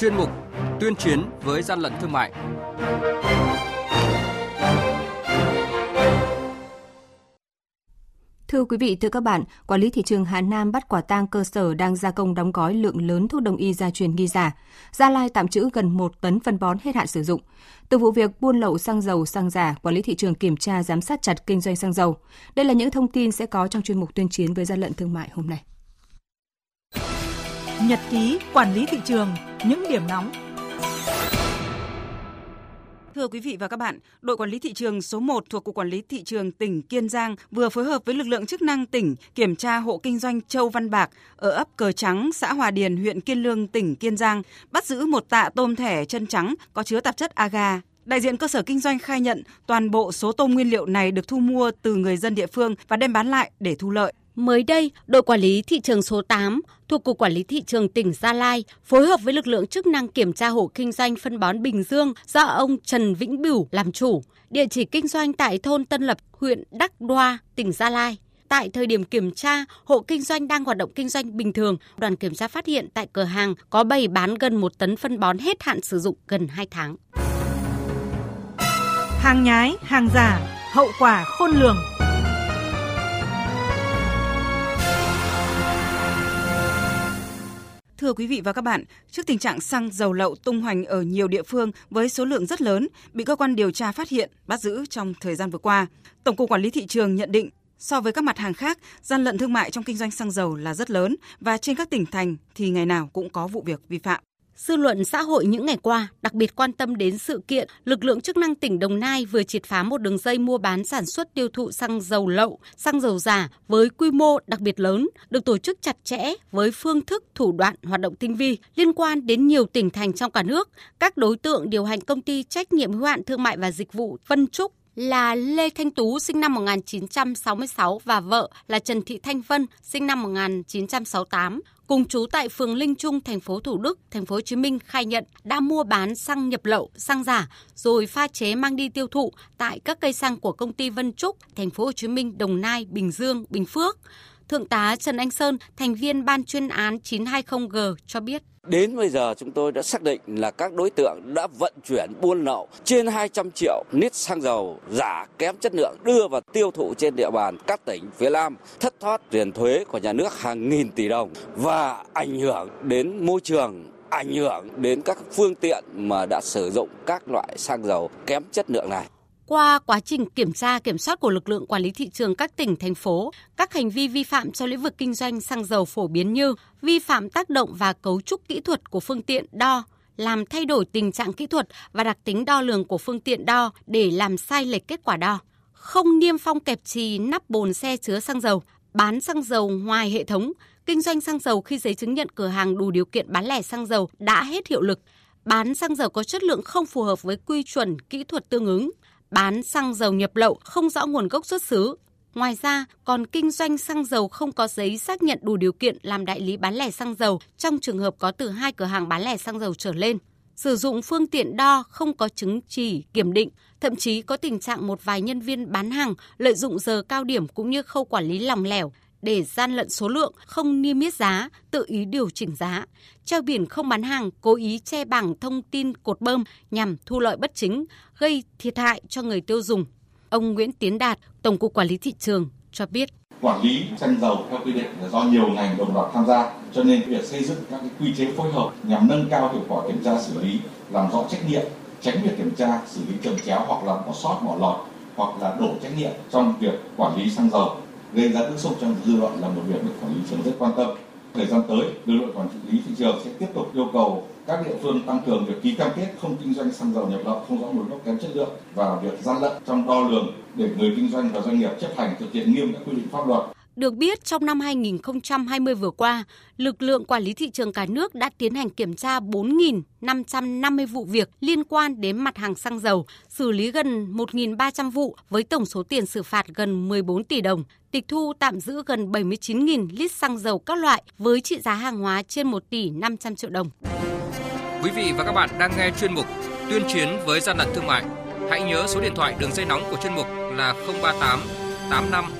chuyên mục Tuyên chiến với gian lận thương mại. Thưa quý vị, thưa các bạn, quản lý thị trường Hà Nam bắt quả tang cơ sở đang gia công đóng gói lượng lớn thuốc đông y gia truyền nghi giả. Gia Lai tạm trữ gần 1 tấn phân bón hết hạn sử dụng. Từ vụ việc buôn lậu xăng dầu, xăng giả, quản lý thị trường kiểm tra giám sát chặt kinh doanh xăng dầu. Đây là những thông tin sẽ có trong chuyên mục tuyên chiến với gian lận thương mại hôm nay. Nhật ký quản lý thị trường, những điểm nóng Thưa quý vị và các bạn, đội quản lý thị trường số 1 thuộc Cục Quản lý Thị trường tỉnh Kiên Giang vừa phối hợp với lực lượng chức năng tỉnh kiểm tra hộ kinh doanh Châu Văn Bạc ở ấp Cờ Trắng, xã Hòa Điền, huyện Kiên Lương, tỉnh Kiên Giang, bắt giữ một tạ tôm thẻ chân trắng có chứa tạp chất aga Đại diện cơ sở kinh doanh khai nhận toàn bộ số tôm nguyên liệu này được thu mua từ người dân địa phương và đem bán lại để thu lợi. Mới đây, đội quản lý thị trường số 8 thuộc Cục Quản lý Thị trường tỉnh Gia Lai phối hợp với lực lượng chức năng kiểm tra hộ kinh doanh phân bón Bình Dương do ông Trần Vĩnh Bửu làm chủ, địa chỉ kinh doanh tại thôn Tân Lập, huyện Đắc Đoa, tỉnh Gia Lai. Tại thời điểm kiểm tra, hộ kinh doanh đang hoạt động kinh doanh bình thường. Đoàn kiểm tra phát hiện tại cửa hàng có bày bán gần một tấn phân bón hết hạn sử dụng gần 2 tháng. Hàng nhái, hàng giả, hậu quả khôn lường. Thưa quý vị và các bạn, trước tình trạng xăng dầu lậu tung hoành ở nhiều địa phương với số lượng rất lớn bị cơ quan điều tra phát hiện, bắt giữ trong thời gian vừa qua, Tổng cục Quản lý thị trường nhận định so với các mặt hàng khác, gian lận thương mại trong kinh doanh xăng dầu là rất lớn và trên các tỉnh thành thì ngày nào cũng có vụ việc vi phạm. Dư luận xã hội những ngày qua đặc biệt quan tâm đến sự kiện lực lượng chức năng tỉnh Đồng Nai vừa triệt phá một đường dây mua bán sản xuất tiêu thụ xăng dầu lậu, xăng dầu giả với quy mô đặc biệt lớn, được tổ chức chặt chẽ với phương thức thủ đoạn hoạt động tinh vi liên quan đến nhiều tỉnh thành trong cả nước. Các đối tượng điều hành công ty trách nhiệm hữu hạn thương mại và dịch vụ Vân Trúc là Lê Thanh Tú sinh năm 1966 và vợ là Trần Thị Thanh Vân sinh năm 1968 cùng chú tại phường Linh Trung, thành phố Thủ Đức, thành phố Hồ Chí Minh khai nhận đã mua bán xăng nhập lậu, xăng giả rồi pha chế mang đi tiêu thụ tại các cây xăng của công ty Vân Trúc, thành phố Hồ Chí Minh, Đồng Nai, Bình Dương, Bình Phước. Thượng tá Trần Anh Sơn, thành viên ban chuyên án 920G cho biết. Đến bây giờ chúng tôi đã xác định là các đối tượng đã vận chuyển buôn lậu trên 200 triệu lít xăng dầu giả kém chất lượng đưa vào tiêu thụ trên địa bàn các tỉnh phía Nam, thất thoát tiền thuế của nhà nước hàng nghìn tỷ đồng và ảnh hưởng đến môi trường ảnh hưởng đến các phương tiện mà đã sử dụng các loại xăng dầu kém chất lượng này. Qua quá trình kiểm tra kiểm soát của lực lượng quản lý thị trường các tỉnh, thành phố, các hành vi vi phạm trong lĩnh vực kinh doanh xăng dầu phổ biến như vi phạm tác động và cấu trúc kỹ thuật của phương tiện đo, làm thay đổi tình trạng kỹ thuật và đặc tính đo lường của phương tiện đo để làm sai lệch kết quả đo, không niêm phong kẹp trì nắp bồn xe chứa xăng dầu, bán xăng dầu ngoài hệ thống, kinh doanh xăng dầu khi giấy chứng nhận cửa hàng đủ điều kiện bán lẻ xăng dầu đã hết hiệu lực, bán xăng dầu có chất lượng không phù hợp với quy chuẩn kỹ thuật tương ứng, bán xăng dầu nhập lậu không rõ nguồn gốc xuất xứ. Ngoài ra, còn kinh doanh xăng dầu không có giấy xác nhận đủ điều kiện làm đại lý bán lẻ xăng dầu trong trường hợp có từ hai cửa hàng bán lẻ xăng dầu trở lên. Sử dụng phương tiện đo không có chứng chỉ kiểm định, thậm chí có tình trạng một vài nhân viên bán hàng lợi dụng giờ cao điểm cũng như khâu quản lý lòng lẻo để gian lận số lượng, không niêm yết giá, tự ý điều chỉnh giá, treo biển không bán hàng, cố ý che bảng thông tin cột bơm nhằm thu lợi bất chính, gây thiệt hại cho người tiêu dùng. Ông Nguyễn Tiến Đạt, Tổng cục Quản lý thị trường cho biết. Quản lý xăng dầu theo quy định là do nhiều ngành đồng loạt tham gia cho nên việc xây dựng các cái quy chế phối hợp nhằm nâng cao hiệu quả kiểm tra xử lý làm rõ trách nhiệm tránh việc kiểm tra xử lý trồng chéo hoặc là bỏ sót bỏ lọt hoặc là đổ trách nhiệm trong việc quản lý xăng dầu gây ra bức xúc trong dư luận là một việc được quản lý thị trường rất quan tâm. Thời gian tới, lực lượng quản lý thị trường sẽ tiếp tục yêu cầu các địa phương tăng cường việc ký cam kết không kinh doanh xăng dầu nhập lậu không rõ nguồn gốc kém chất lượng và việc gian lận trong đo lường để người kinh doanh và doanh nghiệp chấp hành thực hiện nghiêm các quy định pháp luật. Được biết, trong năm 2020 vừa qua, lực lượng quản lý thị trường cả nước đã tiến hành kiểm tra 4.550 vụ việc liên quan đến mặt hàng xăng dầu, xử lý gần 1.300 vụ với tổng số tiền xử phạt gần 14 tỷ đồng, tịch thu tạm giữ gần 79.000 lít xăng dầu các loại với trị giá hàng hóa trên 1 tỷ 500 triệu đồng. Quý vị và các bạn đang nghe chuyên mục Tuyên chiến với gian lận thương mại. Hãy nhớ số điện thoại đường dây nóng của chuyên mục là 038 85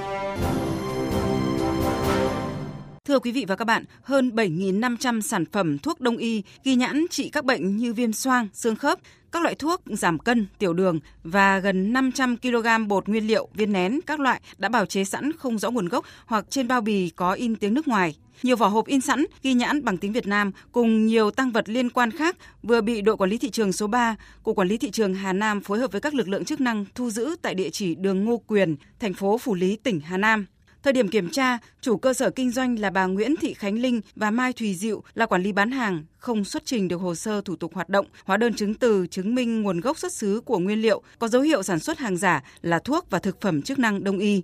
Thưa quý vị và các bạn, hơn 7.500 sản phẩm thuốc đông y ghi nhãn trị các bệnh như viêm xoang, xương khớp, các loại thuốc giảm cân, tiểu đường và gần 500 kg bột nguyên liệu, viên nén các loại đã bào chế sẵn không rõ nguồn gốc hoặc trên bao bì có in tiếng nước ngoài. Nhiều vỏ hộp in sẵn ghi nhãn bằng tiếng Việt Nam cùng nhiều tăng vật liên quan khác vừa bị đội quản lý thị trường số 3, của quản lý thị trường Hà Nam phối hợp với các lực lượng chức năng thu giữ tại địa chỉ đường Ngô Quyền, thành phố Phủ Lý, tỉnh Hà Nam. Thời điểm kiểm tra, chủ cơ sở kinh doanh là bà Nguyễn Thị Khánh Linh và Mai Thùy Diệu là quản lý bán hàng, không xuất trình được hồ sơ thủ tục hoạt động, hóa đơn chứng từ chứng minh nguồn gốc xuất xứ của nguyên liệu, có dấu hiệu sản xuất hàng giả là thuốc và thực phẩm chức năng đông y.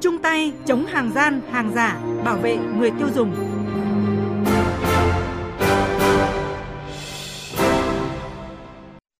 Chung tay chống hàng gian, hàng giả, bảo vệ người tiêu dùng.